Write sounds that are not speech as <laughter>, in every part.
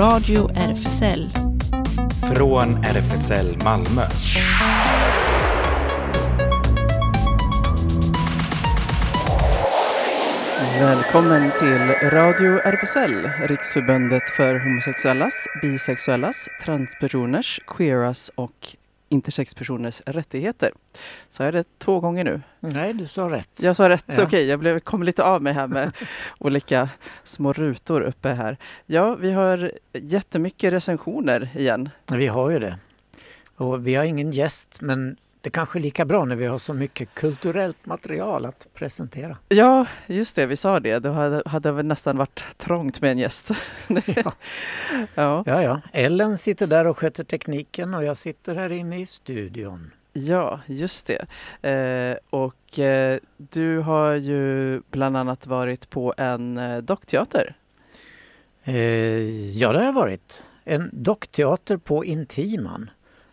Radio RFSL. Från RFSL Malmö. Välkommen till Radio RFSL, Riksförbundet för homosexuellas, bisexuellas, transpersoners, queeras och intersexpersoners rättigheter. Sa jag det två gånger nu? Nej, du sa rätt. Jag sa rätt, Ja. okej. Okay, jag blev, kom lite av mig här med <laughs> olika små rutor uppe här. Ja, vi har jättemycket recensioner igen. Vi har ju det. Och vi har ingen gäst, men det kanske är lika bra när vi har så mycket kulturellt material att presentera. Ja, just det, vi sa det. Det hade, hade väl nästan varit trångt med en gäst. Ja. <laughs> ja. Ja, ja. Ellen sitter där och sköter tekniken och jag sitter här inne i studion. Ja, just det. Eh, och eh, du har ju bland annat varit på en eh, dockteater. Eh, ja, det har jag varit. En dockteater på Intiman.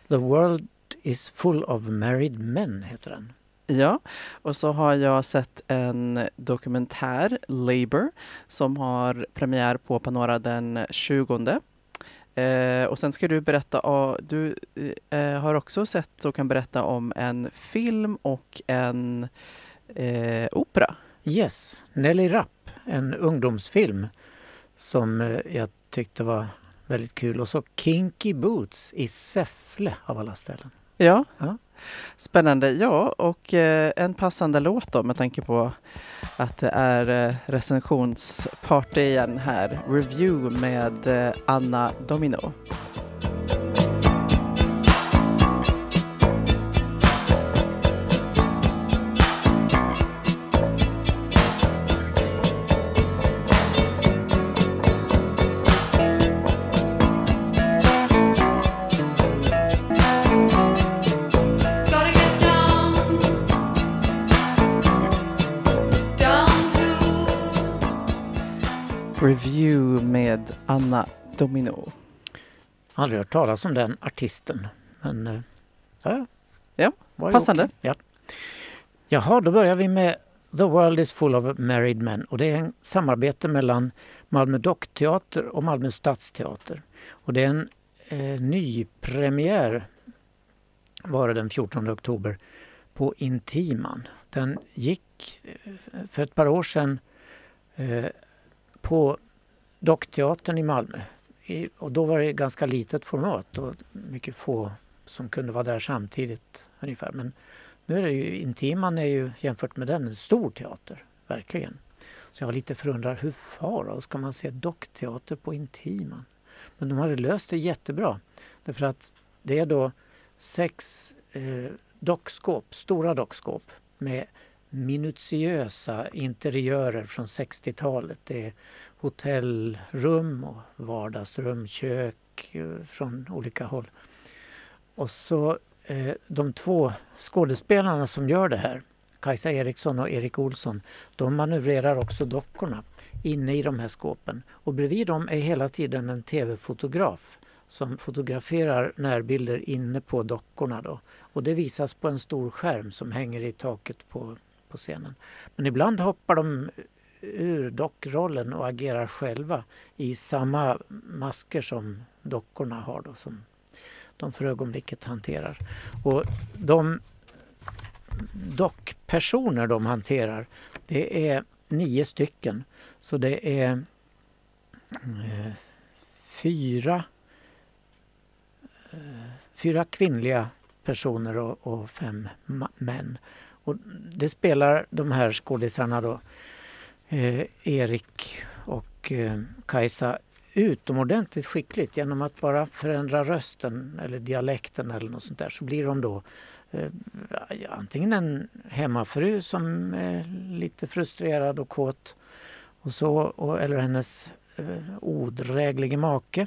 The World is full of married men heter den. Ja, och så har jag sett en dokumentär, Labour, som har premiär på Panora den 20. Eh, och sen ska du berätta, oh, du eh, har också sett och kan berätta om en film och en eh, opera. Yes, Nelly Rapp, en ungdomsfilm som eh, jag tyckte var väldigt kul. Och så Kinky Boots i Säffle av alla ställen. Ja, Ja. spännande. Ja, och eh, en passande låt då med tanke på att det är eh, recensionsparty igen här. Review med eh, Anna Domino. Domino. Aldrig hört talas om den artisten. Men eh, ja, Ja, passande. okej. Ja. Jaha, då börjar vi med The World is full of married men. Och det är en samarbete mellan Malmö Dockteater och Malmö Stadsteater. Och det är en eh, ny premiär var det den 14 oktober på Intiman. Den gick eh, för ett par år sedan eh, på Dockteatern i Malmö. I, och då var det ganska litet format och mycket få som kunde vara där samtidigt ungefär. Men nu är det ju Intiman är ju jämfört med den en stor teater, verkligen. Så jag var lite förundrad, hur far då ska man se dockteater på Intiman? Men de hade löst det jättebra. Därför att det är då sex eh, dockskåp, stora dockskåp med minutiösa interiörer från 60-talet. Det är hotellrum och vardagsrum, kök eh, från olika håll. Och så eh, de två skådespelarna som gör det här, Kajsa Eriksson och Erik Olsson, de manövrerar också dockorna inne i de här skåpen. Och bredvid dem är hela tiden en tv-fotograf som fotograferar närbilder inne på dockorna. Då. Och det visas på en stor skärm som hänger i taket på, på scenen. Men ibland hoppar de ur dockrollen och agerar själva i samma masker som dockorna har då, som de för ögonblicket hanterar. Och de dockpersoner de hanterar, det är nio stycken. Så det är eh, fyra, eh, fyra kvinnliga personer och, och fem ma- män. Och det spelar de här skådisarna då, eh, Erik och eh, Kajsa utomordentligt skickligt. Genom att bara förändra rösten eller dialekten eller något sånt där så blir de då eh, antingen en hemmafru som är lite frustrerad och kåt och så, och, eller hennes eh, odräglige make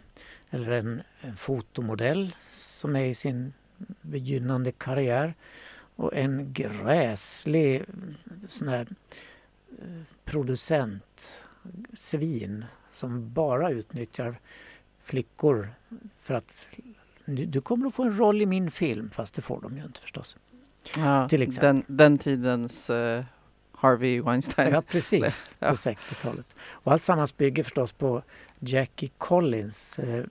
eller en, en fotomodell som är i sin begynnande karriär och en gräslig sån här eh, producent, svin som bara utnyttjar flickor för att du kommer att få en roll i min film, fast det får de ju inte förstås. Ja, Till exempel. den, den tidens eh, Harvey Weinstein. Ja, precis. <laughs> Ja. På 60-talet. Och allt sammans bygger förstås på Jackie Collins eh,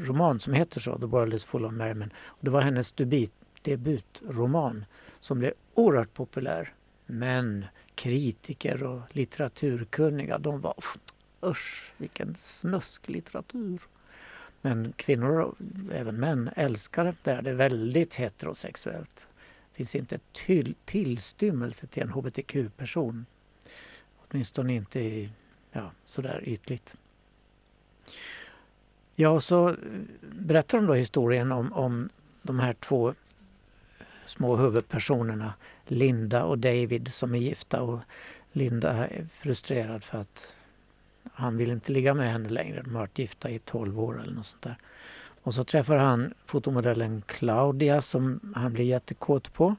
roman som heter så, The World is full of merrymen. Och det var hennes debut, debutroman som blev oerhört populär. Men kritiker och litteraturkunniga, de var usch, vilken snusklitteratur. Men kvinnor och även män älskar det där. Det är väldigt heterosexuellt. Det finns inte till, tillstymmelse till en hbtq-person. Åtminstone inte i, ja, sådär ytligt. Ja, så eh, berättar de då historien om, om de här två små huvudpersonerna, Linda och David som är gifta och Linda är frustrerad för att han vill inte ligga med henne längre. De har varit gifta i 12 år eller något sånt där. Och så träffar han fotomodellen Claudia som han blir jättekåt på.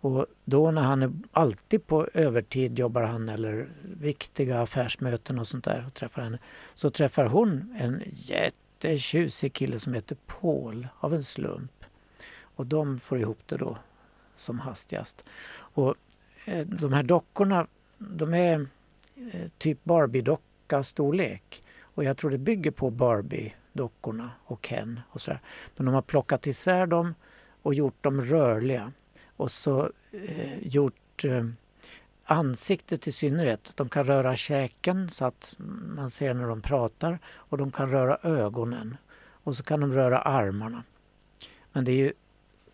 Och då när han är alltid på övertid jobbar han eller viktiga affärsmöten och sånt där och träffar henne. Så träffar hon en jättetjusig kille som heter Paul av en slump. Och de får ihop det då som hastigast. Och eh, de här dockorna de är eh, typ Barbie-docka storlek. Och jag tror det bygger på Barbie-dockorna och Ken och sådär. Men de har plockat isär dem och gjort dem rörliga. Och så eh, gjort eh, ansiktet i synnerhet. De kan röra käken så att man ser när de pratar och de kan röra ögonen. Och så kan de röra armarna. Men det är ju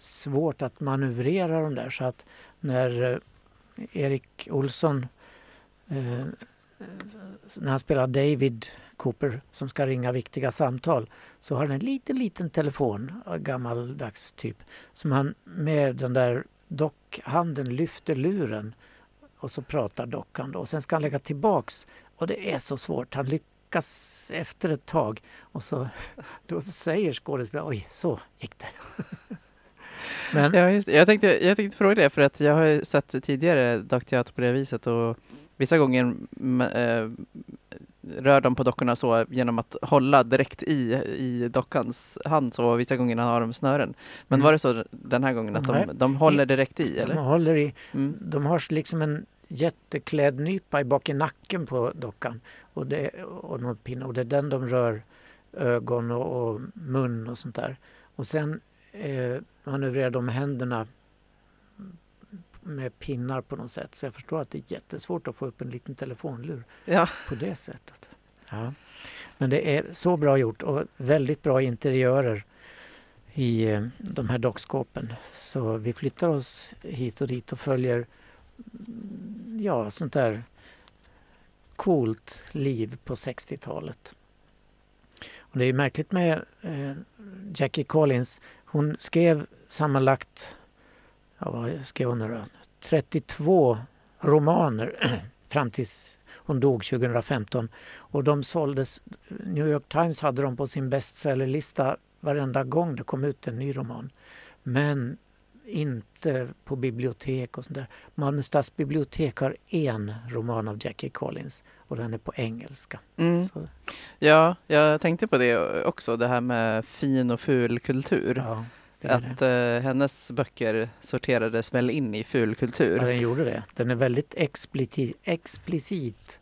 svårt att manövrera dem där så att när eh, Erik Olsson eh, när han spelar David Cooper som ska ringa viktiga samtal så har han en liten, liten telefon, av gammaldags typ, som han med den där dockhanden lyfter luren och så pratar dockan då. Och sen ska han lägga tillbaks och det är så svårt. Han lyckas efter ett tag och så <laughs> då säger skådespelaren oj, så gick det. <laughs> Men Ja, just det. Jag, tänkte, jag tänkte fråga det för att jag har ju sett tidigare dockteater på det viset och vissa gånger eh, rör de på dockorna så genom att hålla direkt i, i dockans hand så vissa gånger har de snören. Men Mm. var det så den här gången att de, de håller direkt i de eller? håller i Mm. De har liksom en jätteklädnypa i bak i nacken på dockan. Och det, och, någon pinne, och det är den de rör ögon och, och mun och sånt där. Och sen eh, manövrerar de händerna med pinnar på något sätt. Så jag förstår att det är jättesvårt att få upp en liten telefonlur Ja. på det sättet. Ja. Men det är så bra gjort och väldigt bra interiörer i eh, de här dockskåpen. Så vi flyttar oss hit och dit och följer ja, sånt där coolt liv på 60-talet. Och det är märkligt med eh, Jackie Collins. Hon skrev sammanlagt, ja, vad skrev hon då? 32 romaner <clears throat> fram tills hon dog 2015. Och de såldes, New York Times hade dem på sin bestsellerlista varenda gång det kom ut en ny roman. Men inte på bibliotek och sånt där. Malmö stadsbibliotek har en roman av Jackie Collins och den är på engelska. Mm. Ja, jag tänkte på det också, det här med fin och ful kultur. ja, att det. eh, hennes böcker sorterades väl in i ful kultur. Ja, den gjorde det. Den är väldigt explicit, explicit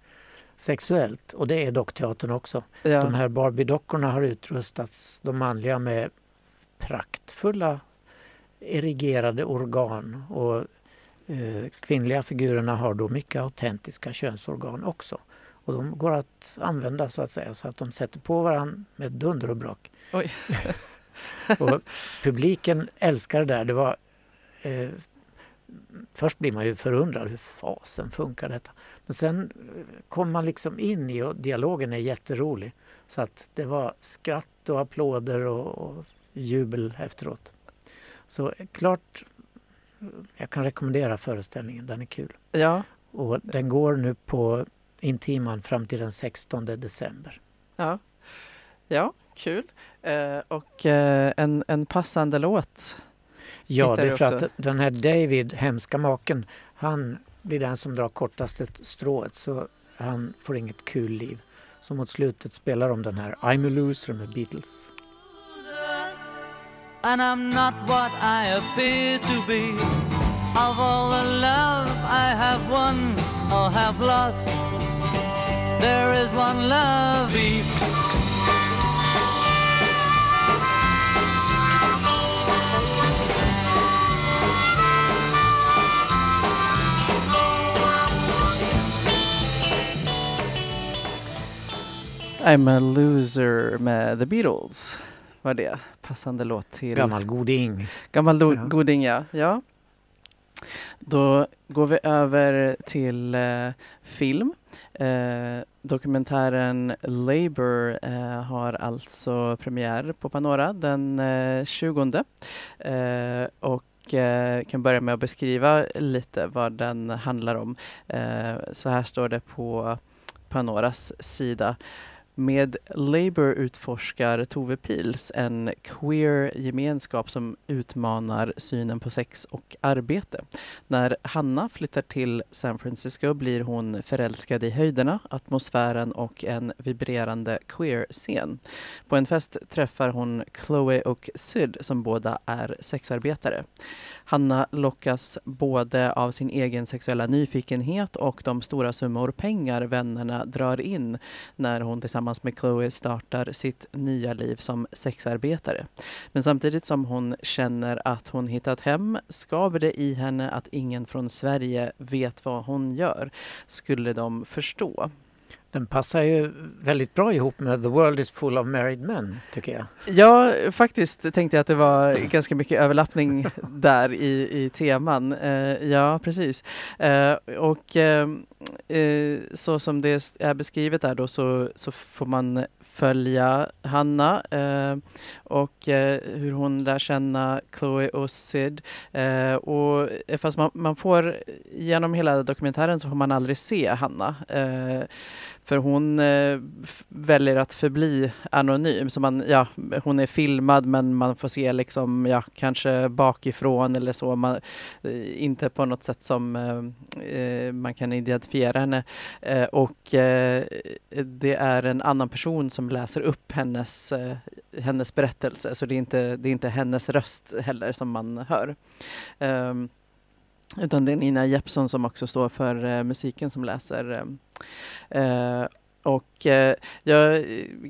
sexuellt och det är dockteatern också. Ja. De här Barbie-dockorna har utrustats, de manliga, med praktfulla erigerade organ och eh, kvinnliga figurerna har då mycket autentiska könsorgan också. Och de går att använda så att säga så att de sätter på varandra med dunder och brak. <laughs> Och publiken älskar det där. Det var, eh, först blir man ju förundrad, hur fasen funkar detta? Men sen eh, kommer man liksom in i och dialogen är jätterolig. Så att det var skratt och applåder och, och jubel efteråt. Så klart, jag kan rekommendera föreställningen, den är kul. ja, Och den går nu på Intiman fram till den 16 december. ja. Ja, kul. Eh, och eh, en, en passande låt. Ja, det är för också. att den här David, hemska maken, han blir den som drar kortaste strået så han får inget kul liv. Så mot slutet spelar de den här I'm a loser med Beatles. And I'm not what I appear to be. of all the love I have won or have lost. There is one love each. I'm a loser The Beatles. Var passande låt till Gammal goding. Gammal Ja. goding, ja. ja. Då går vi över till eh, film. Eh, dokumentären Labour eh, har alltså premiär på Panora den eh, 20. Eh, och eh, kan börja med att beskriva lite vad den handlar om. Eh, så här står det på Panoras sida. Med Labour utforskar Tove Pils en queer gemenskap som utmanar synen på sex och arbete. När Hanna flyttar till San Francisco blir hon förälskad i höjderna, atmosfären och en vibrerande queer-scen. På en fest träffar hon Chloe och Syd som båda är sexarbetare. Hanna lockas både av sin egen sexuella nyfikenhet och de stora summor pengar vännerna drar in när hon tillsammans med Chloe startar sitt nya liv som sexarbetare. Men samtidigt som hon känner att hon hittat hem skaver det i henne att ingen från Sverige vet vad hon gör. Skulle de förstå? Den passar ju väldigt bra ihop med The World is full of married men, tycker jag. Ja, faktiskt tänkte jag att det var <laughs> ganska mycket överlappning där i, i teman. Eh, ja, precis. Eh, och eh, eh, så som det är beskrivet där då så, så får man följa Hanna eh, och eh, hur hon lär känna Chloe och Sid. Eh, och fast man, man får genom hela dokumentären så får man aldrig se Hanna. Eh, för hon eh, väljer att förbli anonym. Så man, ja, hon är filmad men man får se liksom, ja, kanske bakifrån eller så. Man, eh, inte på något sätt som eh, eh man kan identifiera henne. Eh, och eh, det är en annan person som läser upp hennes, eh, hennes berättelse. Så det är, inte, det är inte hennes röst heller som man hör. Um, utan det är Nina Jeppsson som också står för uh, musiken som läser. Uh, och eh, jag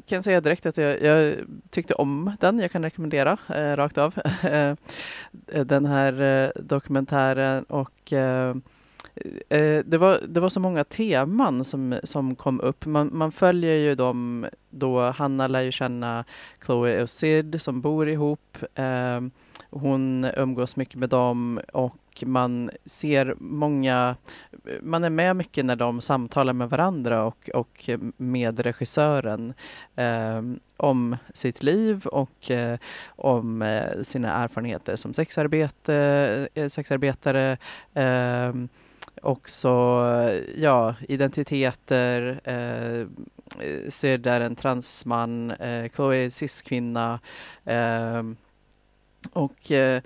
kan säga direkt att jag, jag tyckte om den. Jag kan rekommendera eh, rakt av <laughs> eh, den här eh, dokumentären. Och eh, det, var, det var så många teman som, som kom upp. Man, man följer ju dem då Hanna lär ju känna Chloe och Sid som bor ihop. Eh, hon umgås mycket med dem och man ser många, man är med mycket när de samtalar med varandra och, och med regissören eh, om sitt liv och eh, om eh, sina erfarenheter som sexarbete, eh, sexarbetare. Eh, också ja, identiteter, eh, ser där en transman, eh, Chloe är cis-kvinna. Eh, och eh,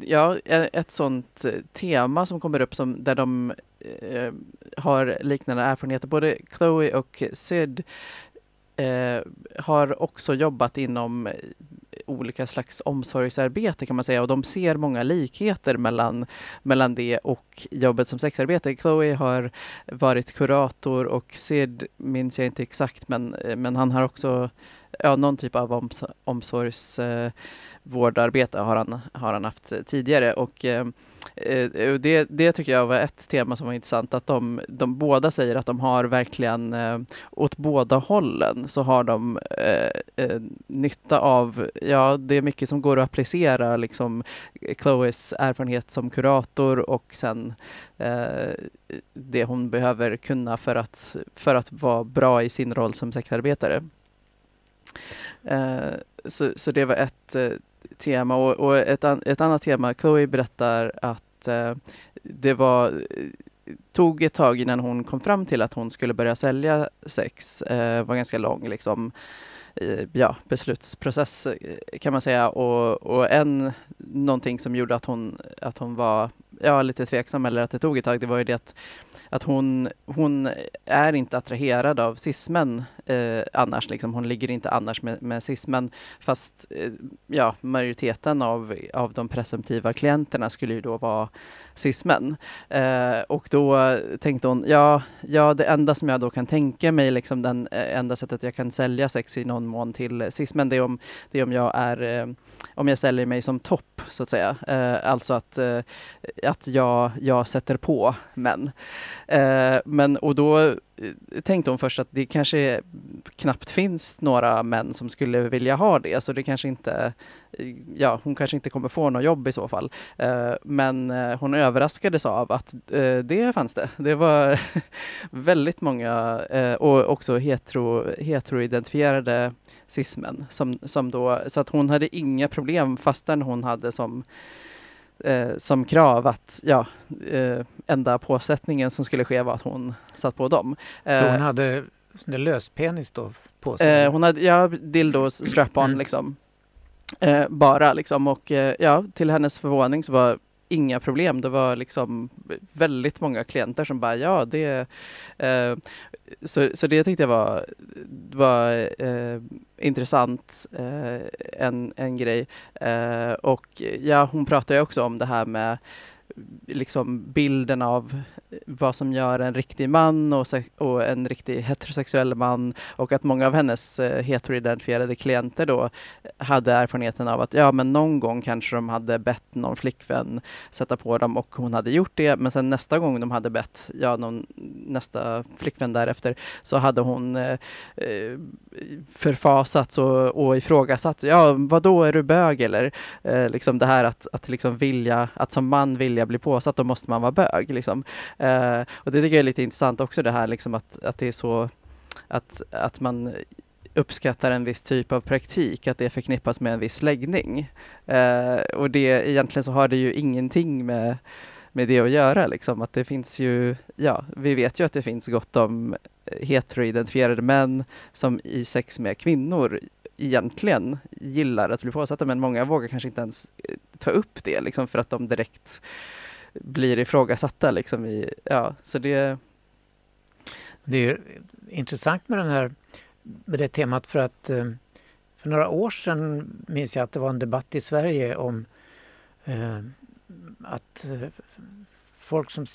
ja, ett sånt tema som kommer upp som där de eh, har liknande erfarenheter. Både Chloe och Sid eh, har också jobbat inom olika slags omsorgsarbete kan man säga och de ser många likheter mellan, mellan det och jobbet som sexarbetare. Chloe har varit kurator och Sid minns jag inte exakt men, men han har också ja, någon typ av oms omsorgs eh, vårdarbete har han, har han haft tidigare. Och, eh, eh det, det tycker jag var ett tema som var intressant, att de, de båda säger att de har verkligen eh, åt båda hållen så har de eh, eh, nytta av, ja det är mycket som går att applicera, liksom Chloes erfarenhet som kurator och sen eh, det hon behöver kunna för att, för att vara bra i sin roll som sexarbetare. Eh, så, så det var ett eh, tema och, och ett, an, ett annat tema, Chloe berättar att eh, det var tog ett tag innan hon kom fram till att hon skulle börja sälja sex. Eh, var ganska lång liksom, eh, ja, beslutsprocess eh, kan man säga. Och, och en, någonting som gjorde att hon, att hon var ja, lite tveksam eller att det tog ett tag, det var ju det att, att hon, hon är inte attraherad av cismän eh, annars. Liksom. Hon ligger inte annars med, med cismän fast eh, ja, majoriteten av, av de presumtiva klienterna skulle ju då vara cismän. Eh, och då tänkte hon, ja, ja, det enda som jag då kan tänka mig, liksom den eh, enda sättet jag kan sälja sex i någon mån till cismän, det är om, det är om jag är, eh, om jag säljer mig som topp, så att säga. Eh, alltså att, eh, att jag, jag sätter på män. Eh, men, och då eh, tänkte hon först att det kanske knappt finns några män som skulle vilja ha det, så det kanske inte, eh, ja, hon kanske inte kommer få något jobb i så fall. Eh, men eh, hon överraskades av att eh, det fanns det. Det var <laughs> väldigt många eh, och också hetero, heteroidentifierade cismän som, som då, så att hon hade inga problem fastän hon hade som eh, som krav att ja, eh, enda påsättningen som skulle ske var att hon satt på dem. Så Eh, hon hade sån där löspenis då på sig? Eh, hon hade, ja, dildos, strap-on Mm. liksom. Eh, bara liksom och eh, ja, till hennes förvåning så var inga problem. Det var liksom väldigt många klienter som bara ja, det... Eh, så, så det tyckte jag var, var eh, intressant, eh, en, en grej. Eh, och ja, hon pratar ju också om det här med liksom bilden av vad som gör en riktig man och, och en riktig heterosexuell man och att många av hennes eh, heteroidentifierade klienter då hade erfarenheten av att ja, men någon gång kanske de hade bett någon flickvän sätta på dem och hon hade gjort det. Men sen nästa gång de hade bett ja, någon, nästa flickvän därefter så hade hon eh, eh förfasats och, och ifrågasatt. Ja, vad då är du bög eller? Eh, liksom det här att, att liksom vilja, att som man vilja bli påsatt, då måste man vara bög. Liksom. Eh, och det tycker jag är lite intressant också det här liksom att, att det är så att, att man uppskattar en viss typ av praktik, att det förknippas med en viss läggning. Eh, och det egentligen så har det ju ingenting med, med det att göra. Liksom. Att det finns ju, ja, vi vet ju att det finns gott om eh, heteroidentifierade män som i sex med kvinnor egentligen gillar att bli påsatta, men många vågar kanske inte ens eh, ta upp det liksom, för att de direkt blir ifrågasatta. Liksom, i, ja, så det, Det är intressant med, den här, med det temat för att eh, för några år sedan minns jag att det var en debatt i Sverige om eh, att eh, folk som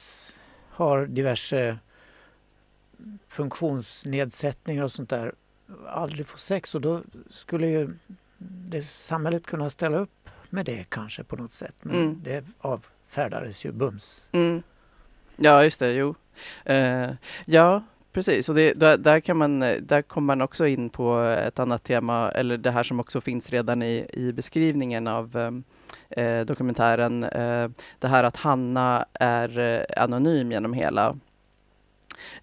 har diverse funktionsnedsättningar och sånt där aldrig får sex och då skulle ju det samhället kunna ställa upp med det kanske på något sätt. Men Mm. det avfärdades ju bums. Mm. Ja, just det. Jo. Eh, ja, precis. Och det, där, där, kan man, eh, där kommer man också in på ett annat tema, eller det här som också finns redan i, i beskrivningen av eh, eh, dokumentären. Eh, det här att Hanna är anonym genom hela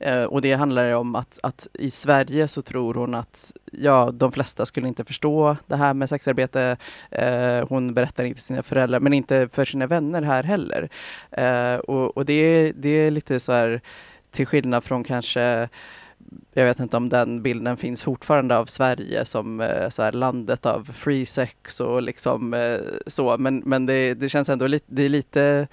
Eh, och det handlar om att, att i Sverige så tror hon att ja, de flesta skulle inte förstå det här med sexarbete. Eh, hon berättar inte för sina föräldrar, men inte för sina vänner här heller. Eh, och och det, är- det är lite så här, till skillnad från kanske jag vet inte om den bilden finns fortfarande av Sverige som eh, så här, landet av free sex och liksom eh, så. Men, men det, det känns ändå lite, det är lite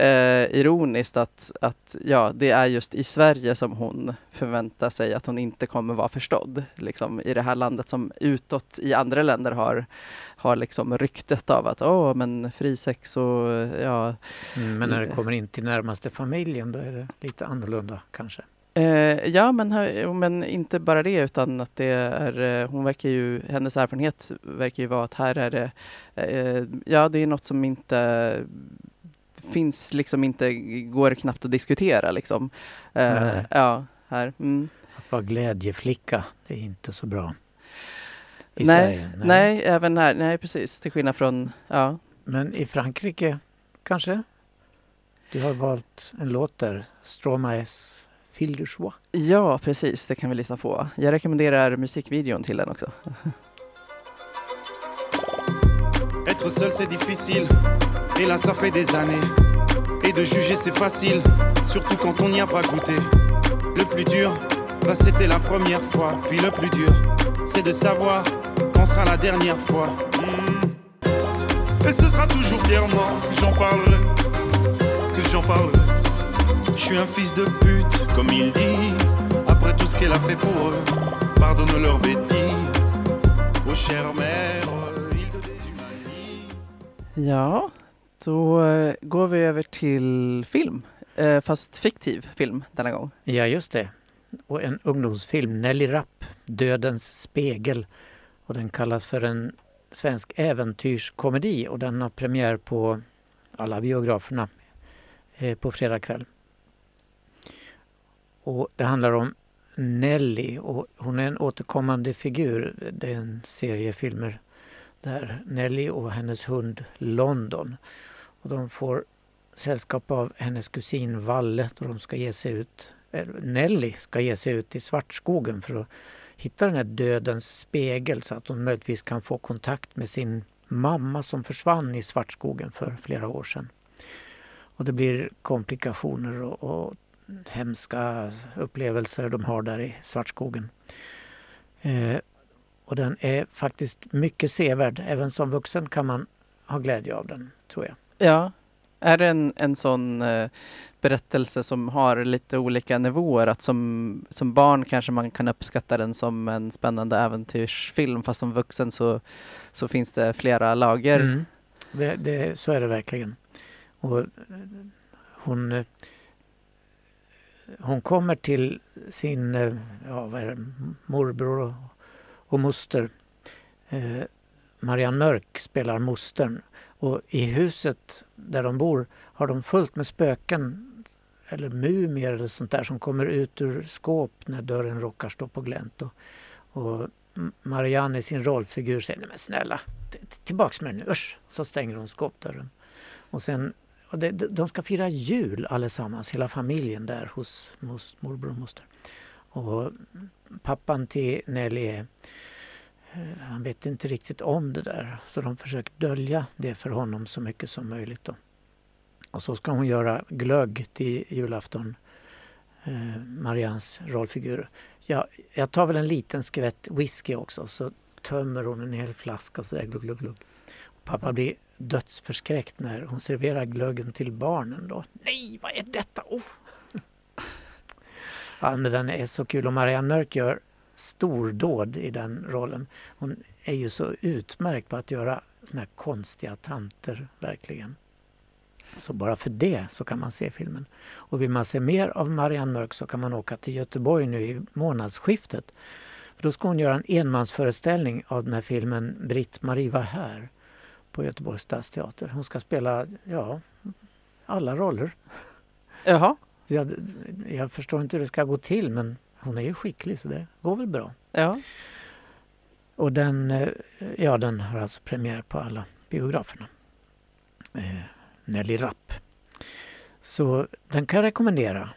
eh, ironiskt att, att ja, det är just i Sverige som hon förväntar sig att hon inte kommer vara förstådd. Liksom, I det här landet som utåt i andra länder har, har liksom ryktet av att åh, men fri sex och ja, Mm, men när det Eh. kommer in till närmaste familjen då är det lite annorlunda kanske. Eh, ja, men, men inte bara det utan att det är, eh, hon verkar ju, hennes erfarenhet verkar ju vara att här är det, eh, ja det är något som inte finns liksom inte, går knappt att diskutera liksom. Eh, Nej, nej. Ja, här. Mm. Att vara glädjeflicka, det är inte så bra. I Nej, Sverige. Nej. även här, nej precis, till skillnad från, ja. Men i Frankrike kanske? Du har valt en låt där, Stromaes Fil du choix. Ja, precis, det kan vi lyssna på. Jag rekommenderar musikvideon till den också. <laughs> Être seul c'est difficile, et là ça fait des années. Et de juger c'est facile, surtout quand on n'y a pas goûté. Le plus dur, bah c'était la première fois. Puis le plus dur, c'est de savoir quand sera la dernière fois. Et ce sera toujours fièrement que j'en parlerai. que j'en parlerai. Je suis un fils de pute, comme ils disent. Après tout ce qu'elle a fait pour eux, pardonne leurs bêtises. Ô chère mère, ils te déshumanisent. Ja, då eh, går vi över till film. Eh, fast fiktiv film denna gång. Ja, just det. Och en ungdomsfilm, Nelly Rapp, Dödens spegel. Och den kallas för en svensk äventyrskomedi och den har premiär på alla biograferna eh, på fredag kväll. Och det handlar om Nelly och hon är en återkommande figur. Det är en serie filmer där Nelly och hennes hund London. Och de får sällskap av hennes kusin Valle då de ska ge sig ut Nelly ska ge sig ut i Svartskogen för att hitta den här dödens spegel så att hon möjligtvis kan få kontakt med sin mamma som försvann i Svartskogen för flera år sedan. Och det blir komplikationer och, och hemska upplevelser de har där i Svartskogen. Eh, och den är faktiskt mycket sevärd. Även som vuxen kan man ha glädje av den, tror jag. Ja, är det en, en sån eh, berättelse som har lite olika nivåer? Att som, som barn kanske man kan uppskatta den som en spännande äventyrsfilm fast som vuxen så, så finns det flera lager. Mm. Det, det, så är det verkligen. Och hon, hon kommer till sin eh, ja, vad är det, morbror och, och moster. Eh, Marianne Mörk spelar mostern. Och i huset där de bor har de fullt med spöken eller mumier eller sånt där som kommer ut ur skåp när dörren råkar stå på glänt. Och, och Marianne i sin rollfigur säger nej men snälla, tillbaks med den nu, usch! Så stänger hon skåpdörren. Och sen, och det, de ska fira jul allesammans, hela familjen där hos mos, morbror och moster. Och pappan till Nelly är, Eh, han vet inte riktigt om det där så de försöker dölja det för honom så mycket som möjligt. Då. Och så ska hon göra glögg till julafton, eh, Marians rollfigur. Ja, jag tar väl en liten skvätt whisky också så tömmer hon en hel flaska sådär glugg, glugg, glugg. Och pappa blir dödsförskräckt när hon serverar glöggen till barnen då. Nej, vad är detta? Oh. <laughs> ja, men den är så kul och Marianne Mörk gör stordåd i den rollen. Hon är ju så utmärkt på att göra såna här konstiga tanter, verkligen. Så bara för det så kan man se filmen. Och vill man se mer av Marianne Mörk så kan man åka till Göteborg nu i månadsskiftet. För då ska hon göra en enmansföreställning av den här filmen Britt-Marie var här på Göteborgs stadsteater. Hon ska spela, ja, alla roller. Jaha, Jag, jag förstår inte hur det ska gå till men hon är ju skicklig så det går väl bra. ja. Och den, eh, ja, den har alltså premiär på alla biograferna. Eh, Nelly Rapp. Så den kan jag rekommendera.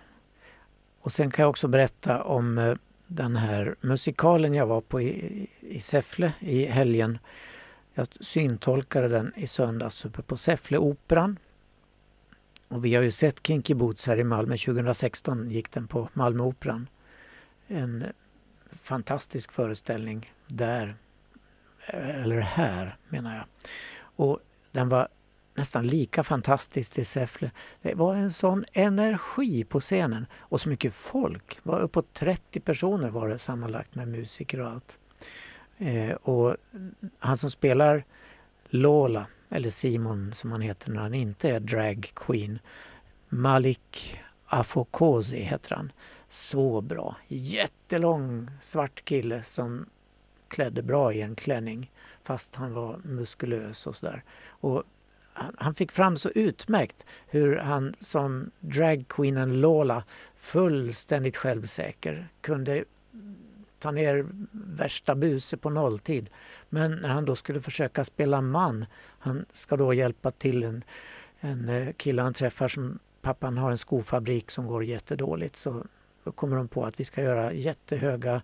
Och sen kan jag också berätta om eh, den här musikalen jag var på i, i Säffle i helgen. Jag syntolkade den i söndags uppe på Säffleoperan. Och vi har ju sett Kinky Boots här i Malmö. 2016 gick den på Malmöoperan. En fantastisk föreställning där, eller här menar jag. Och den var nästan lika fantastisk i Säffle. Det var en sån energi på scenen och så mycket folk. Det var uppåt 30 personer var det sammanlagt med musiker och allt. Eh, och han som spelar Lola, eller Simon som han heter när han inte är drag queen, Malik Afokosi heter han. Så bra. Jättelång svart kille som klädde bra i en klänning fast han var muskulös och sådär. Och han, fick fram så utmärkt hur han som dragqueenen Lola fullständigt självsäker kunde ta ner värsta buse på nolltid. Men när han då skulle försöka spela man, han ska då hjälpa till en, en eh, kille han träffar som pappan har en skofabrik som går jättedåligt så kommer de på att vi ska göra jättehöga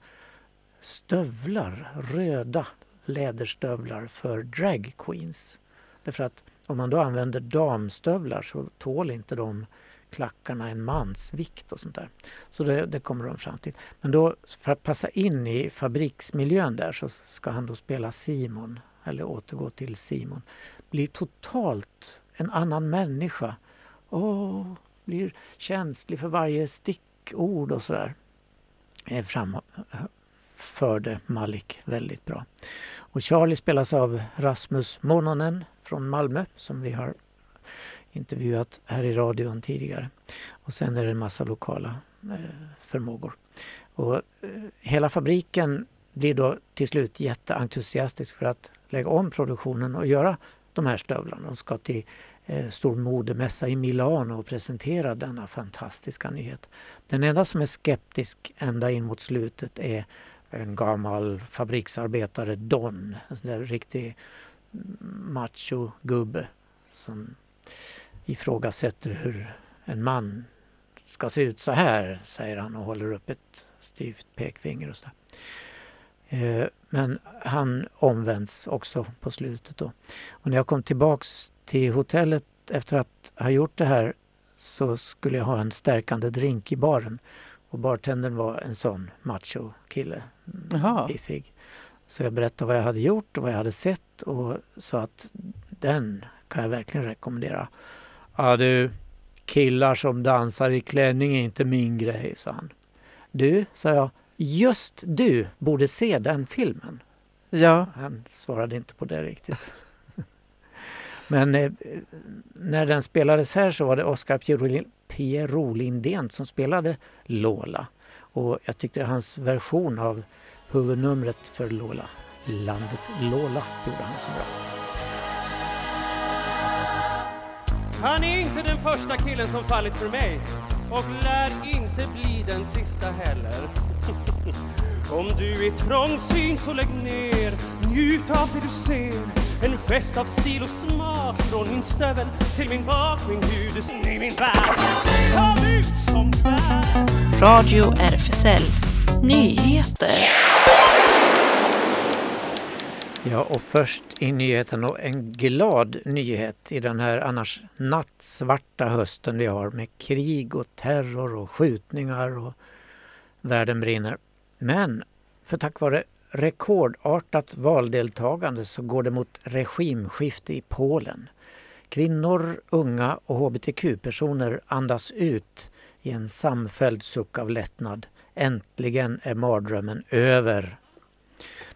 stövlar, röda läderstövlar för drag queens. Därför att om man då använder damstövlar så tål inte de klackarna en mans vikt och sånt där. Så det, det kommer de fram till. Men då för att passa in i fabriksmiljön där så ska han då spela Simon, eller återgå till Simon. Blir totalt en annan människa åh, blir känslig för varje stickord och sådär. Eh, Framförde Malik väldigt bra. Och Charlie spelas av Rasmus Mononen från Malmö som vi har intervjuat här i radion tidigare. Och sen är det en massa lokala eh, förmågor. Och, eh, hela fabriken blir då till slut jätteentusiastisk för att lägga om produktionen och göra de här stövlarna. De ska till Eh, stor modemässa i Milano och presentera denna fantastiska nyhet. Den enda som är skeptisk ända in mot slutet är en gammal fabriksarbetare, Don. En sån där riktig macho gubbe som ifrågasätter hur en man ska se ut så här, säger han och håller upp ett styvt pekfinger och så. Eh, men han omvänds också på slutet då. Och när jag kom tillbaks till hotellet efter att ha gjort det här så skulle jag ha en stärkande drink i baren. Och bartendern var en sån macho kille, biffig. Så jag berättade vad jag hade gjort och vad jag hade sett och sa att den kan jag verkligen rekommendera. Ja du, killar som dansar i klänning är inte min grej, sa han. Du, sa jag, just du borde se den filmen. Ja, Han svarade inte på det riktigt. <laughs> Men eh, när den spelades här så var det Oscar Pierro Lindén som spelade Lola. Och jag tyckte hans version av huvudnumret för Lola, Landet Lola, gjorde han så bra. Han är inte den första killen som fallit för mig och lär inte bli den sista heller. <laughs> Om du är trångsynt så lägg ner, njut av det du ser. En fest av stil och smak från min stövel till min bak, min hud. i min värld. Kom ut som du är. Radio RFSL Nyheter. Ja, och först i nyheten och en glad nyhet i den här annars nattsvarta hösten vi har med krig och terror och skjutningar och världen brinner. Men för tack vare rekordartat valdeltagande så går det mot regimskifte i Polen. Kvinnor, unga och hbtq-personer andas ut i en samfälld suck av lättnad. Äntligen är mardrömmen över.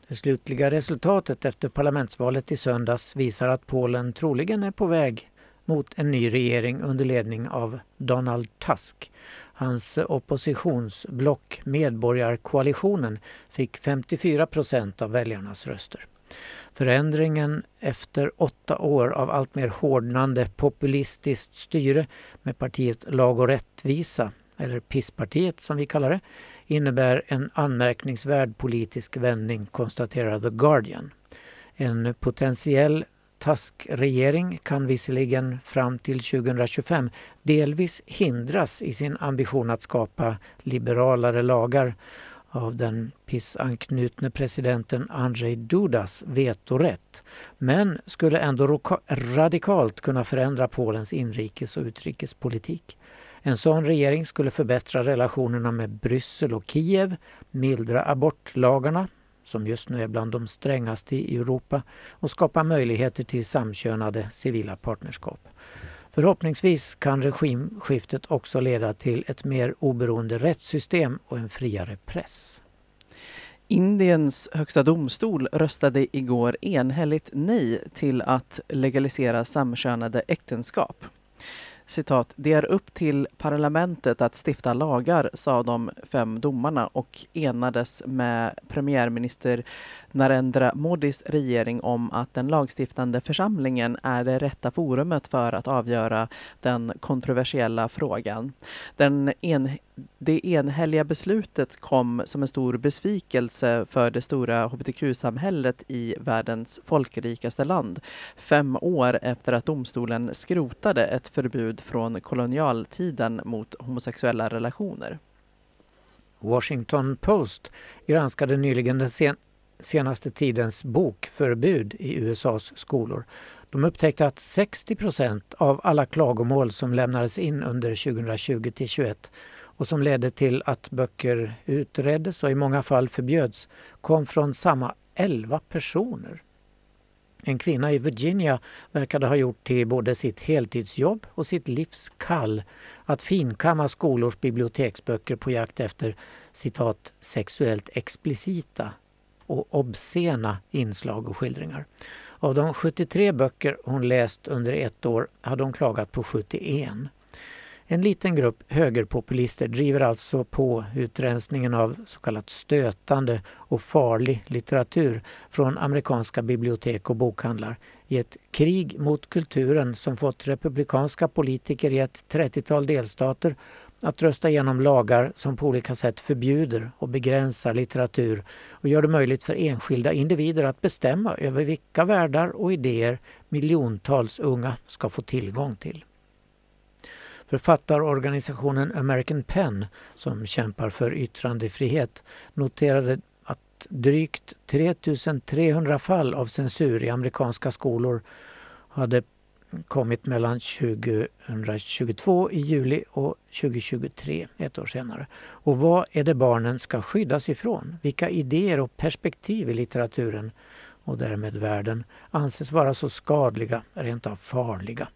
Det slutliga resultatet efter parlamentsvalet i söndags visar att Polen troligen är på väg mot en ny regering under ledning av Donald Tusk. Hans oppositionsblock Medborgarkoalitionen fick 54 procent av väljarnas röster. Förändringen efter åtta år av allt mer hårdnande populistiskt styre med partiet Lag och rättvisa, eller PIS-partiet som vi kallar det, innebär en anmärkningsvärd politisk vändning, konstaterar The Guardian. En potentiell taskregering kan visserligen fram till 2025 delvis hindras i sin ambition att skapa liberalare lagar av den PIS-anknutne presidenten Andrzej Dudas vetorätt men skulle ändå radikalt kunna förändra Polens inrikes och utrikespolitik. En sån regering skulle förbättra relationerna med Bryssel och Kiev, mildra abortlagarna, som just nu är bland de strängaste i Europa, och skapa möjligheter till samkönade civila partnerskap. Förhoppningsvis kan regimskiftet också leda till ett mer oberoende rättssystem och en friare press. Indiens högsta domstol röstade igår enhälligt nej till att legalisera samkönade äktenskap. Citat, det är upp till parlamentet att stifta lagar, sa de fem domarna och enades med premiärminister Narendra Modis regering om att den lagstiftande församlingen är det rätta forumet för att avgöra den kontroversiella frågan. Den en, det enhälliga beslutet kom som en stor besvikelse för det stora hbtq-samhället i världens folkrikaste land, fem år efter att domstolen skrotade ett förbud från kolonialtiden mot homosexuella relationer. Washington Post granskade nyligen den sen senaste tidens bokförbud i USAs skolor. De upptäckte att 60 procent av alla klagomål som lämnades in under 2020 till 21 och som ledde till att böcker utreddes och i många fall förbjöds kom från samma 11 personer. En kvinna i Virginia verkade ha gjort till både sitt heltidsjobb och sitt livs kall att finkamma skolors biblioteksböcker på jakt efter citat sexuellt explicita och obscena inslag och skildringar. Av de 73 böcker hon läst under ett år hade hon klagat på 71. En liten grupp högerpopulister driver alltså på utrensningen av så kallat stötande och farlig litteratur från amerikanska bibliotek och bokhandlar i ett krig mot kulturen som fått republikanska politiker i ett 30-tal delstater att rösta igenom lagar som på olika sätt förbjuder och begränsar litteratur och gör det möjligt för enskilda individer att bestämma över vilka världar och idéer miljontals unga ska få tillgång till. Författarorganisationen American Pen, som kämpar för yttrandefrihet, noterade att drygt 3300 fall av censur i amerikanska skolor hade kommit mellan 2022 i juli och 2023, ett år senare. Och vad är det barnen ska skyddas ifrån? Vilka idéer och perspektiv i litteraturen och därmed världen anses vara så skadliga, rent av farliga?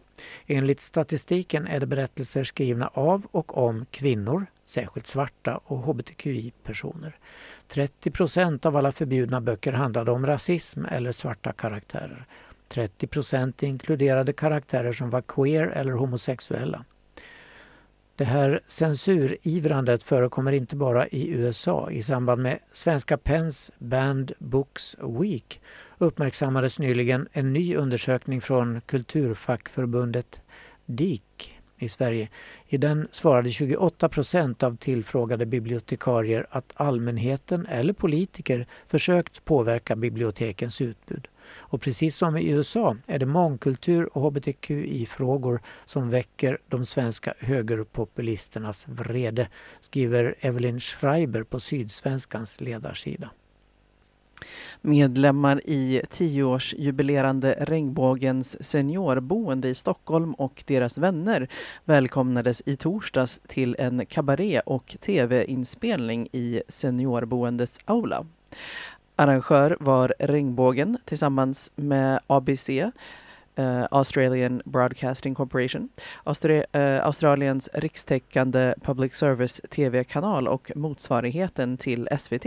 Enligt statistiken är det berättelser skrivna av och om kvinnor, särskilt svarta och hbtqi-personer. 30 procent av alla förbjudna böcker handlade om rasism eller svarta karaktärer. 30 procent inkluderade karaktärer som var queer eller homosexuella. Det här censurivrandet förekommer inte bara i USA. I samband med Svenska Pens Band Books Week uppmärksammades nyligen en ny undersökning från Kulturfackförbundet DIK i Sverige. I den svarade 28 procent av tillfrågade bibliotekarier att allmänheten eller politiker försökt påverka bibliotekens utbud. Och precis som i USA är det mångkultur och hbtqi-frågor som väcker de svenska högerpopulisternas vrede, skriver Evelyn Schreiber på Sydsvenskans ledarsida. Medlemmar i tioårsjubilerande Regnbågens seniorboende i Stockholm och deras vänner välkomnades i torsdags till en kabaré och tv-inspelning i seniorboendets aula. Arrangör var Regnbågen tillsammans med ABC, eh, Australian Broadcasting Corporation, Austra eh, Australiens rikstäckande public service tv-kanal och motsvarigheten till SVT.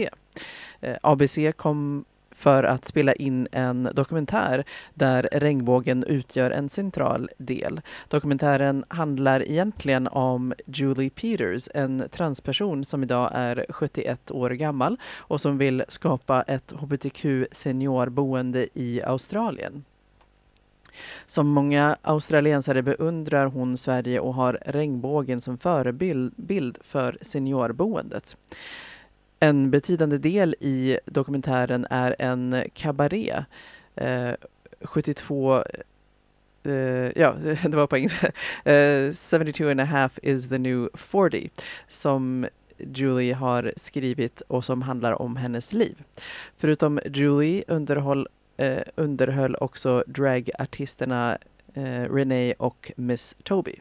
Eh, ABC kom för att spela in en dokumentär där regnbågen utgör en central del. Dokumentären handlar egentligen om Julie Peters, en transperson som idag är 71 år gammal och som vill skapa ett hbtq seniorboende i Australien. Som många australiensare beundrar hon Sverige och har regnbågen som förebild för seniorboendet. En betydande del i dokumentären är en kabaré. Eh, 72 Uh, eh, ja, <laughs> det var på engelska. Eh, uh, 72 and a half is the new 40 som Julie har skrivit och som handlar om hennes liv. Förutom Julie underhåll, uh, underhöll också dragartisterna uh, Renee och Miss Toby.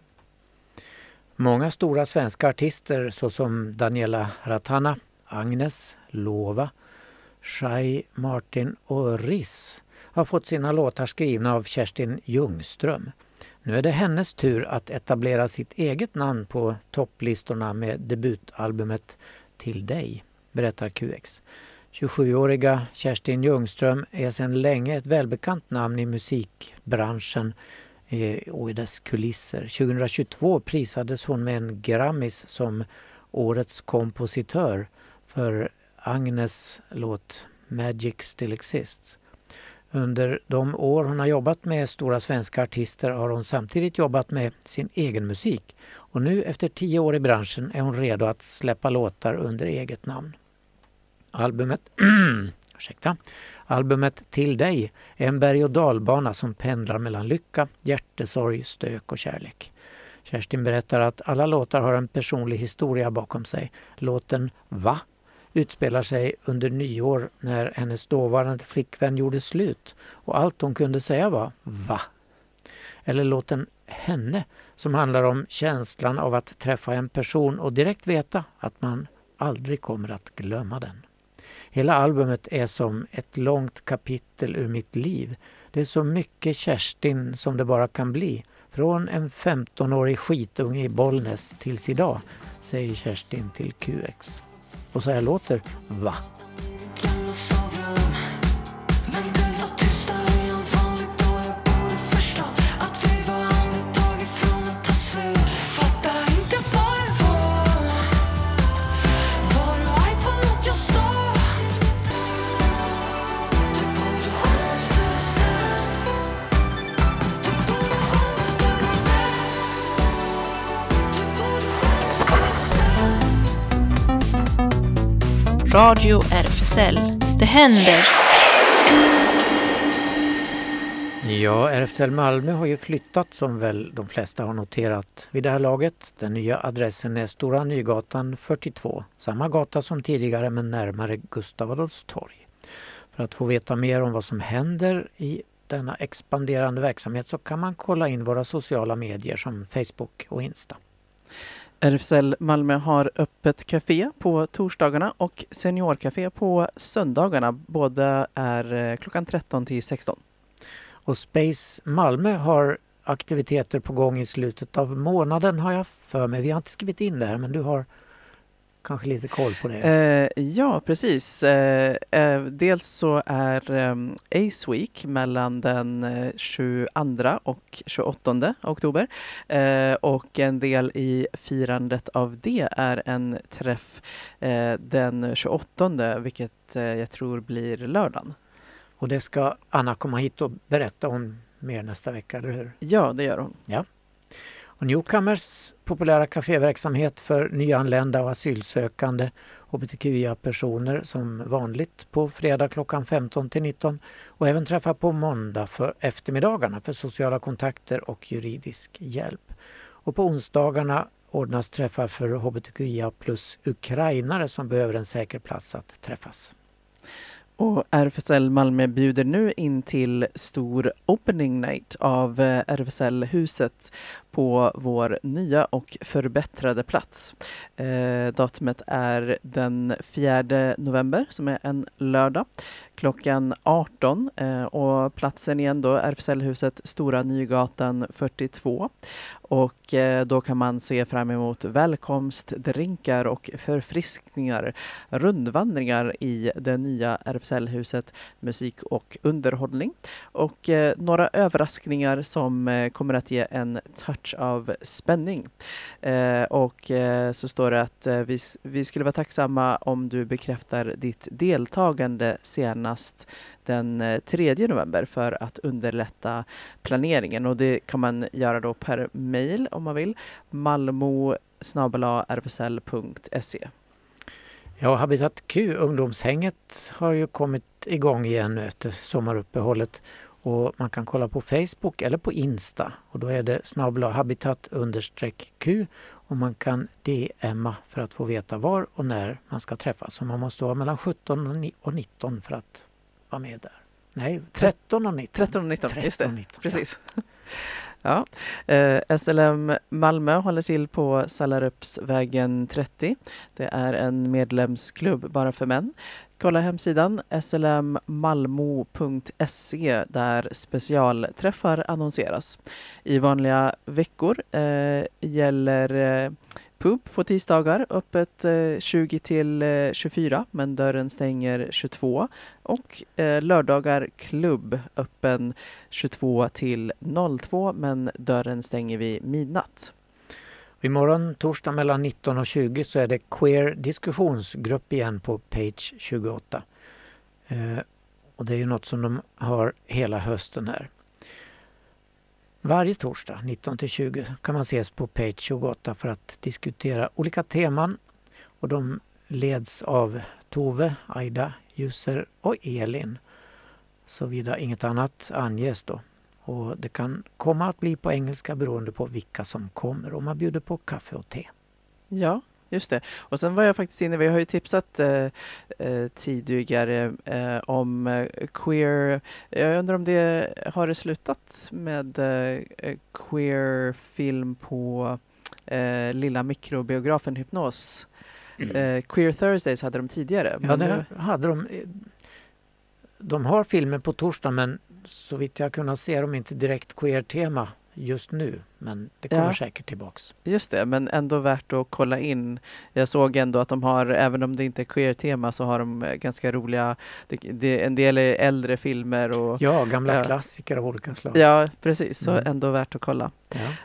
Många stora svenska artister såsom Daniela Ratana, Agnes, Lova, Shai, Martin och Riss har fått sina låtar skrivna av Kerstin Ljungström. Nu är det hennes tur att etablera sitt eget namn på topplistorna med debutalbumet Till dig, berättar QX. 27-åriga Kerstin Ljungström är sedan länge ett välbekant namn i musikbranschen eh, och i dess kulisser. 2022 prisades hon med en Grammis som Årets kompositör för Agnes låt Magic Still Exists. Under de år hon har jobbat med stora svenska artister har hon samtidigt jobbat med sin egen musik. Och nu efter tio år i branschen är hon redo att släppa låtar under eget namn. Albumet, <clears throat> ursäkta, albumet Till dig är en berg och dalbana som pendlar mellan lycka, hjärtesorg, stök och kärlek. Kerstin berättar att alla låtar har en personlig historia bakom sig. Låten Va utspelar sig under nyår när hennes dåvarande flickvän gjorde slut och allt hon kunde säga var va. Eller låten Henne som handlar om känslan av att träffa en person och direkt veta att man aldrig kommer att glömma den. Hela albumet är som ett långt kapitel ur mitt liv Det är så mycket Kerstin som det bara kan bli. Från en 15-årig skitunge i Bollnäs tills idag, säger Kerstin till QX. Och så här låter Va? Radio RFSL. Det händer! Ja, RFSL Malmö har ju flyttat som väl de flesta har noterat vid det här laget. Den nya adressen är Stora Nygatan 42, samma gata som tidigare men närmare Gustav Adolfs torg. För att få veta mer om vad som händer i denna expanderande verksamhet så kan man kolla in våra sociala medier som Facebook och Insta. RFSL Malmö har öppet café på torsdagarna och seniorkafé på söndagarna. Båda är eh, klockan 13 till 16. Och Space Malmö har aktiviteter på gång i slutet av månaden har jag för mig. Vi har inte skrivit in det här men du har kanske lite koll på det. Eh, ja, precis. Eh, eh, dels så är eh, Ace Week mellan den eh, 22 och 28 oktober. Eh, och en del i firandet av det är en träff eh, den 28, vilket eh, jag tror blir lördagen. Och det ska Anna komma hit och berätta om mer nästa vecka, eller hur? Ja, det gör hon. Och Newcomers populära kaféverksamhet för nyanlända och asylsökande hbtqia-personer som vanligt på fredag klockan 15 till 19 och även träffar på måndag för eftermiddagarna för sociala kontakter och juridisk hjälp. Och på onsdagarna ordnas träffar för hbtqia plus ukrainare som behöver en säker plats att träffas. Och RFSL Malmö bjuder nu in till stor opening night av eh, RFSL-huset på vår nya och förbättrade plats. Eh, datumet är den 4 november som är en lördag klockan 18 eh, och platsen igen då RFSL-huset Stora Nygatan 42. Och eh, då kan man se fram emot välkomstdrinkar och förfriskningar, rundvandringar i det nya RFSL-huset, musik och underhållning. Och eh, några överraskningar som eh, kommer att ge en touch av spänning. Eh, och eh, så står det att eh, vi, vi skulle vara tacksamma om du bekräftar ditt deltagande senast den eh, 3 november för att underlätta planeringen och det kan man göra då per mail om man vill. malmo rfsl.se. Ja, Habitat Q, ungdomshänget, har ju kommit igång igen nu efter sommaruppehållet. Och man kan kolla på Facebook eller på Insta och då är det snabel habitat understreck Q och man kan DMa för att få veta var och när man ska träffas. Så man måste vara mellan 17 och ni- och 19 för att vara med där. Nej, 13 och 19. 13 och 19, just 13 och det. 19, Precis. <laughs> Ja. Eh, SLM Malmö håller till på Sallarupsvägen 30. Det är en medlemsklubb bara för män. Kolla hemsidan slmmalmo.se där specialträffar annonseras. I vanliga veckor eh, gäller eh, pub på tisdagar öppet eh, 20 till eh, 24 men dörren stänger 22 och eh, lördagar klubb öppen 22 till 02 men dörren stänger vid midnatt. Imorgon torsdag mellan 19 och 20 så är det Queer diskussionsgrupp igen på page 28. Eh, och det är ju något som de har hela hösten här. Varje torsdag 19 till 20 kan man ses på page 28 för att diskutera olika teman och de leds av Tove, Aida, Jusser och Elin. Såvida inget annat anges då. Och det kan komma att bli på engelska beroende på vilka som kommer och man bjuder på kaffe och te. Ja, just det. Och sen var jag faktiskt inne, vi har ju tipsat eh, eh, tidigare eh, om eh, queer, jag undrar om det har det slutat med eh, queer film på lilla mikrobiografen Hypnos. Eh, queer Thursdays hade de tidigare. Ja, men det nu- hade de. De har filmer på torsdag men så vitt jag kunnat se dem inte direkt queer-tema just nu. Men det kommer Ja. säkert tillbaks. Just det, men ändå värt att kolla in. Jag såg ändå att de har, även om det inte är queer-tema, så har de eh, ganska roliga, det, det, en del är äldre filmer och Ja, gamla Ja. klassiker av olika slag. Ja, precis. Så Mm. ändå värt att kolla.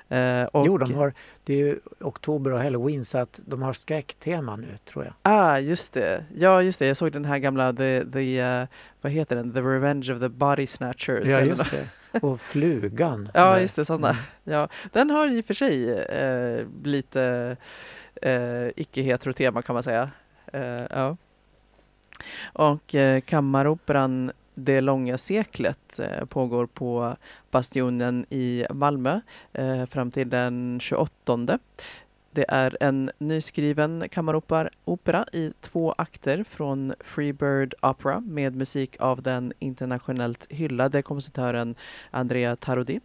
Ja. Eh, och, Jo, de har, det är ju oktober och halloween så att de har skräcktema nu tror jag. Ah, just det. Ja, just det. Jag såg den här gamla, the, the, eh, vad heter den? The Revenge of the Body Snatchers. Ja, just det. Och flugan. Ja, just det, sådana. Mm. Ja, den har i och för sig eh, lite eh, icke-hetero-tema kan man säga. Eh, ja. Och eh, kammaroperan Det långa seklet eh, pågår på Bastionen i Malmö eh, fram till den 28. Det är en nyskriven kammaropera i två akter från Freebird Opera med musik av den internationellt hyllade kompositören Andrea Tarodi.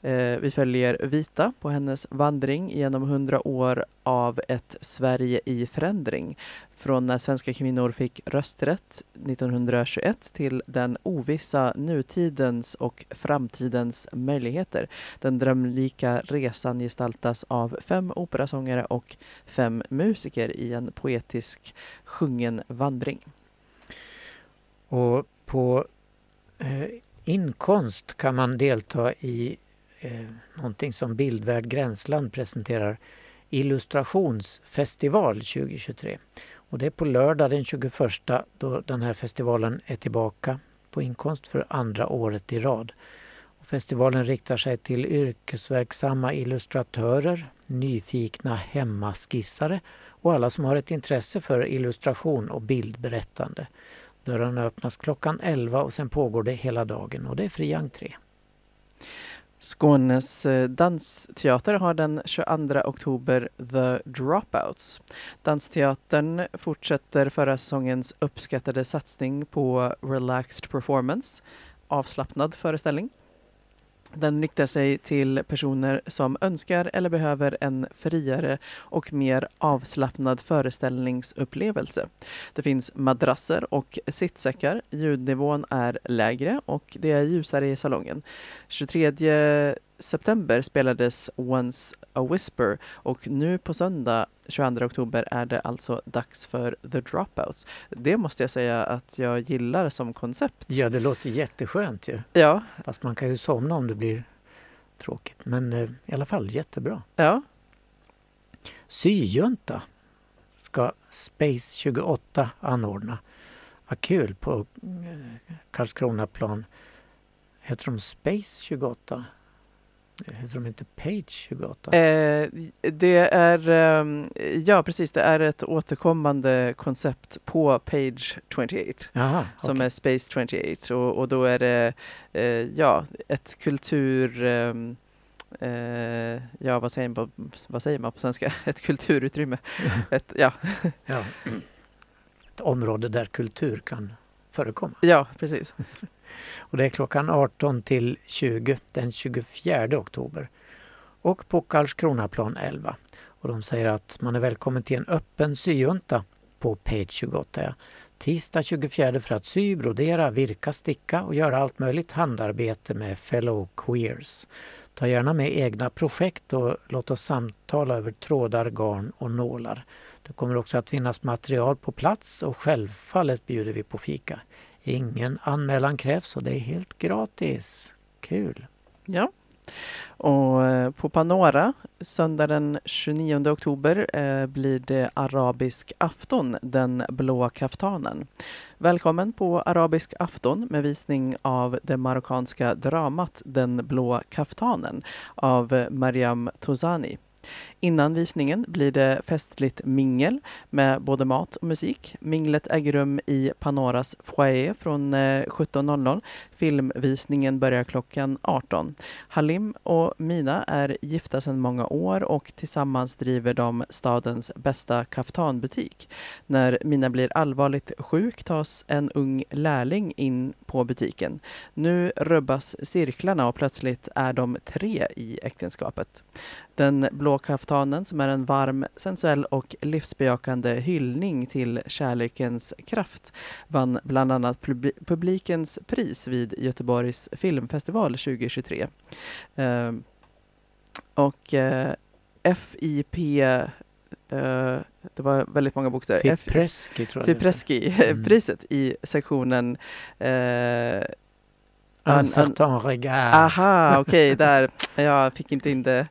Eh, vi följer Vita på hennes vandring genom hundra år av ett Sverige i förändring. Från när svenska kvinnor fick rösträtt 1921 till den ovissa nutidens och framtidens möjligheter. Den drömlika resan gestaltas av fem operasångare och fem musiker i en poetisk sjungen vandring. Och på eh, inkonst kan man delta i eh, någonting som Bildvärld Gränsland presenterar Illustrationsfestival 2023. Och det är på lördag den 21 då den här festivalen är tillbaka på inkomst för andra året i rad. Och festivalen riktar sig till yrkesverksamma illustratörer, nyfikna hemmaskissare och alla som har ett intresse för illustration och bildberättande. Dörrarna öppnas klockan 11 och sen pågår det hela dagen och det är fri entré. Skånes eh, dansteater har den 22 oktober The Dropouts. Dansteatern fortsätter förra säsongens uppskattade satsning på Relaxed Performance, avslappnad föreställning. Den riktar sig till personer som önskar eller behöver en friare och mer avslappnad föreställningsupplevelse. Det finns madrasser och sittsäckar. Ljudnivån är lägre och det är ljusare i salongen. 23 september spelades Once a Whisper och nu på söndag 22 oktober är det alltså dags för The Dropouts. Det måste jag säga att jag gillar som koncept. Ja, det låter jätteskönt ju. Ja, Fast man kan ju somna om det blir tråkigt. Men eh, i alla fall jättebra. ja. Syjunta ska Space 28 anordna. Vad kul på eh, Karlskronaplan. Heter de Space 28? Heter de inte Page 28? Eh, det är, ehm, ja precis, det är ett återkommande koncept på Page 28 Jaha, som är Space 28 och, och då är det eh, ja, ett kultur... ehm, eh, ja, vad säger, man, på- vad säger man på svenska? <laughs> Ett kulturutrymme. <laughs> Ett, ja, ja. Ett område där kultur kan förekomma. ja, precis. <laughs> Och det är klockan 18 till 20 den 24 oktober. Och på Karlskronaplan 11. Och de säger att man är välkommen till en öppen syjunta på Page 28. ja. Tisdag 24 för att sy, brodera, virka, sticka och göra allt möjligt handarbete med fellow queers. Ta gärna med egna projekt och låt oss samtala över trådar, garn och nålar. Det kommer också att finnas material på plats och självfallet bjuder vi på fika. Ingen anmälan krävs och det är helt gratis. Kul! Ja. Och eh, på Panora, söndag den 29 oktober, eh, blir det arabisk afton, den blå kaftanen. Välkommen på arabisk afton med visning av det marockanska dramat Den blå kaftanen av Mariam Tozani. Innan visningen blir det festligt mingel med både mat och musik. Minglet äger rum i Panoras foyer från eh, 17.00. Filmvisningen börjar klockan 18. Halim och Mina är gifta sedan många år och tillsammans driver de stadens bästa kaftanbutik. När Mina blir allvarligt sjuk tas en ung lärling in på butiken. Nu rubbas cirklarna och plötsligt är de tre i äktenskapet. Den blå kaftanen som är en varm, sensuell och livsbejakande hyllning till kärlekens kraft vann bland annat publikens pris vid vid Göteborgs filmfestival 2023. Eh, och eh, FIP, eh, det var väldigt många bokstäver. Fipreski tror jag det heter. Fipreski-priset i sektionen eh, Un certain regard. Aha, okej, där. Jag fick inte in det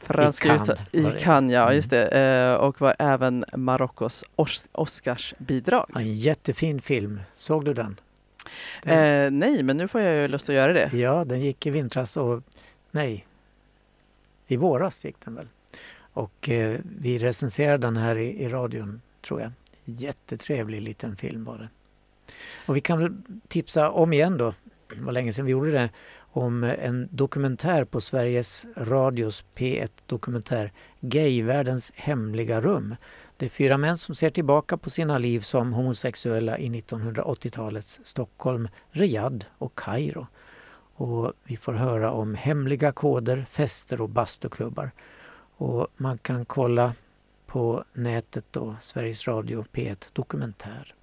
franska ut- I. Cannes, ja, Mm. just det. Eh, och var även Marockos Os- Oscarsbidrag. En jättefin film. Såg du den? Den Eh, nej, men nu får jag ju lust att göra det. Ja, den gick i vintras och nej, i våras gick den väl. Och eh, vi recenserade den här i, i radion, tror jag. Jättetrevlig liten film var det. Och vi kan väl tipsa om igen då, var länge sedan vi gjorde det, om en dokumentär på Sveriges Radios P1 Dokumentär Gayvärldens hemliga rum. Det är fyra män som ser tillbaka på sina liv som homosexuella i 1980-talets Stockholm, Riyadh och Kairo. Och vi får höra om hemliga koder, fester och bastuklubbar. Och man kan kolla på nätet då, Sveriges Radio P1 Dokumentär.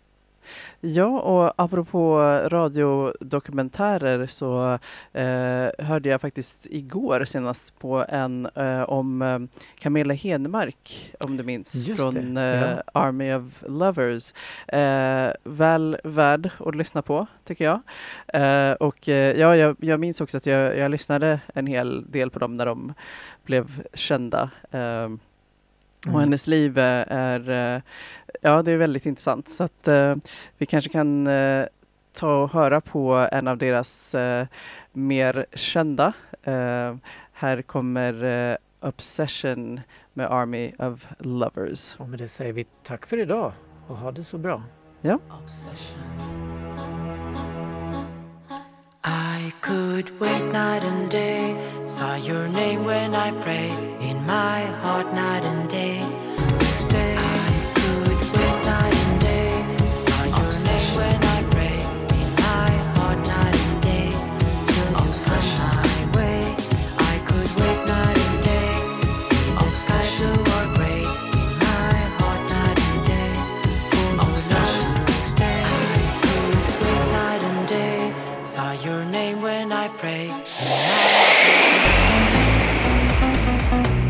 Ja, och apropå radiodokumentärer så eh, hörde jag faktiskt igår senast på en eh, om eh, Camilla Henemark, om du minns, Just från eh, ja. Army of Lovers. Eh, väl värd att lyssna på, tycker jag. Eh, och ja, jag, jag minns också att jag, jag lyssnade en hel del på dem när de blev kända. Eh, och Mm. hennes liv är, eh, ja det är väldigt intressant. Så att eh, vi kanske kan eh, ta och höra på en av deras mer kända. Här kommer Obsession med Army of Lovers. Och med det säger vi tack för idag och ha det så bra. I could wait night and day, saw your name when I pray, in my heart night and day.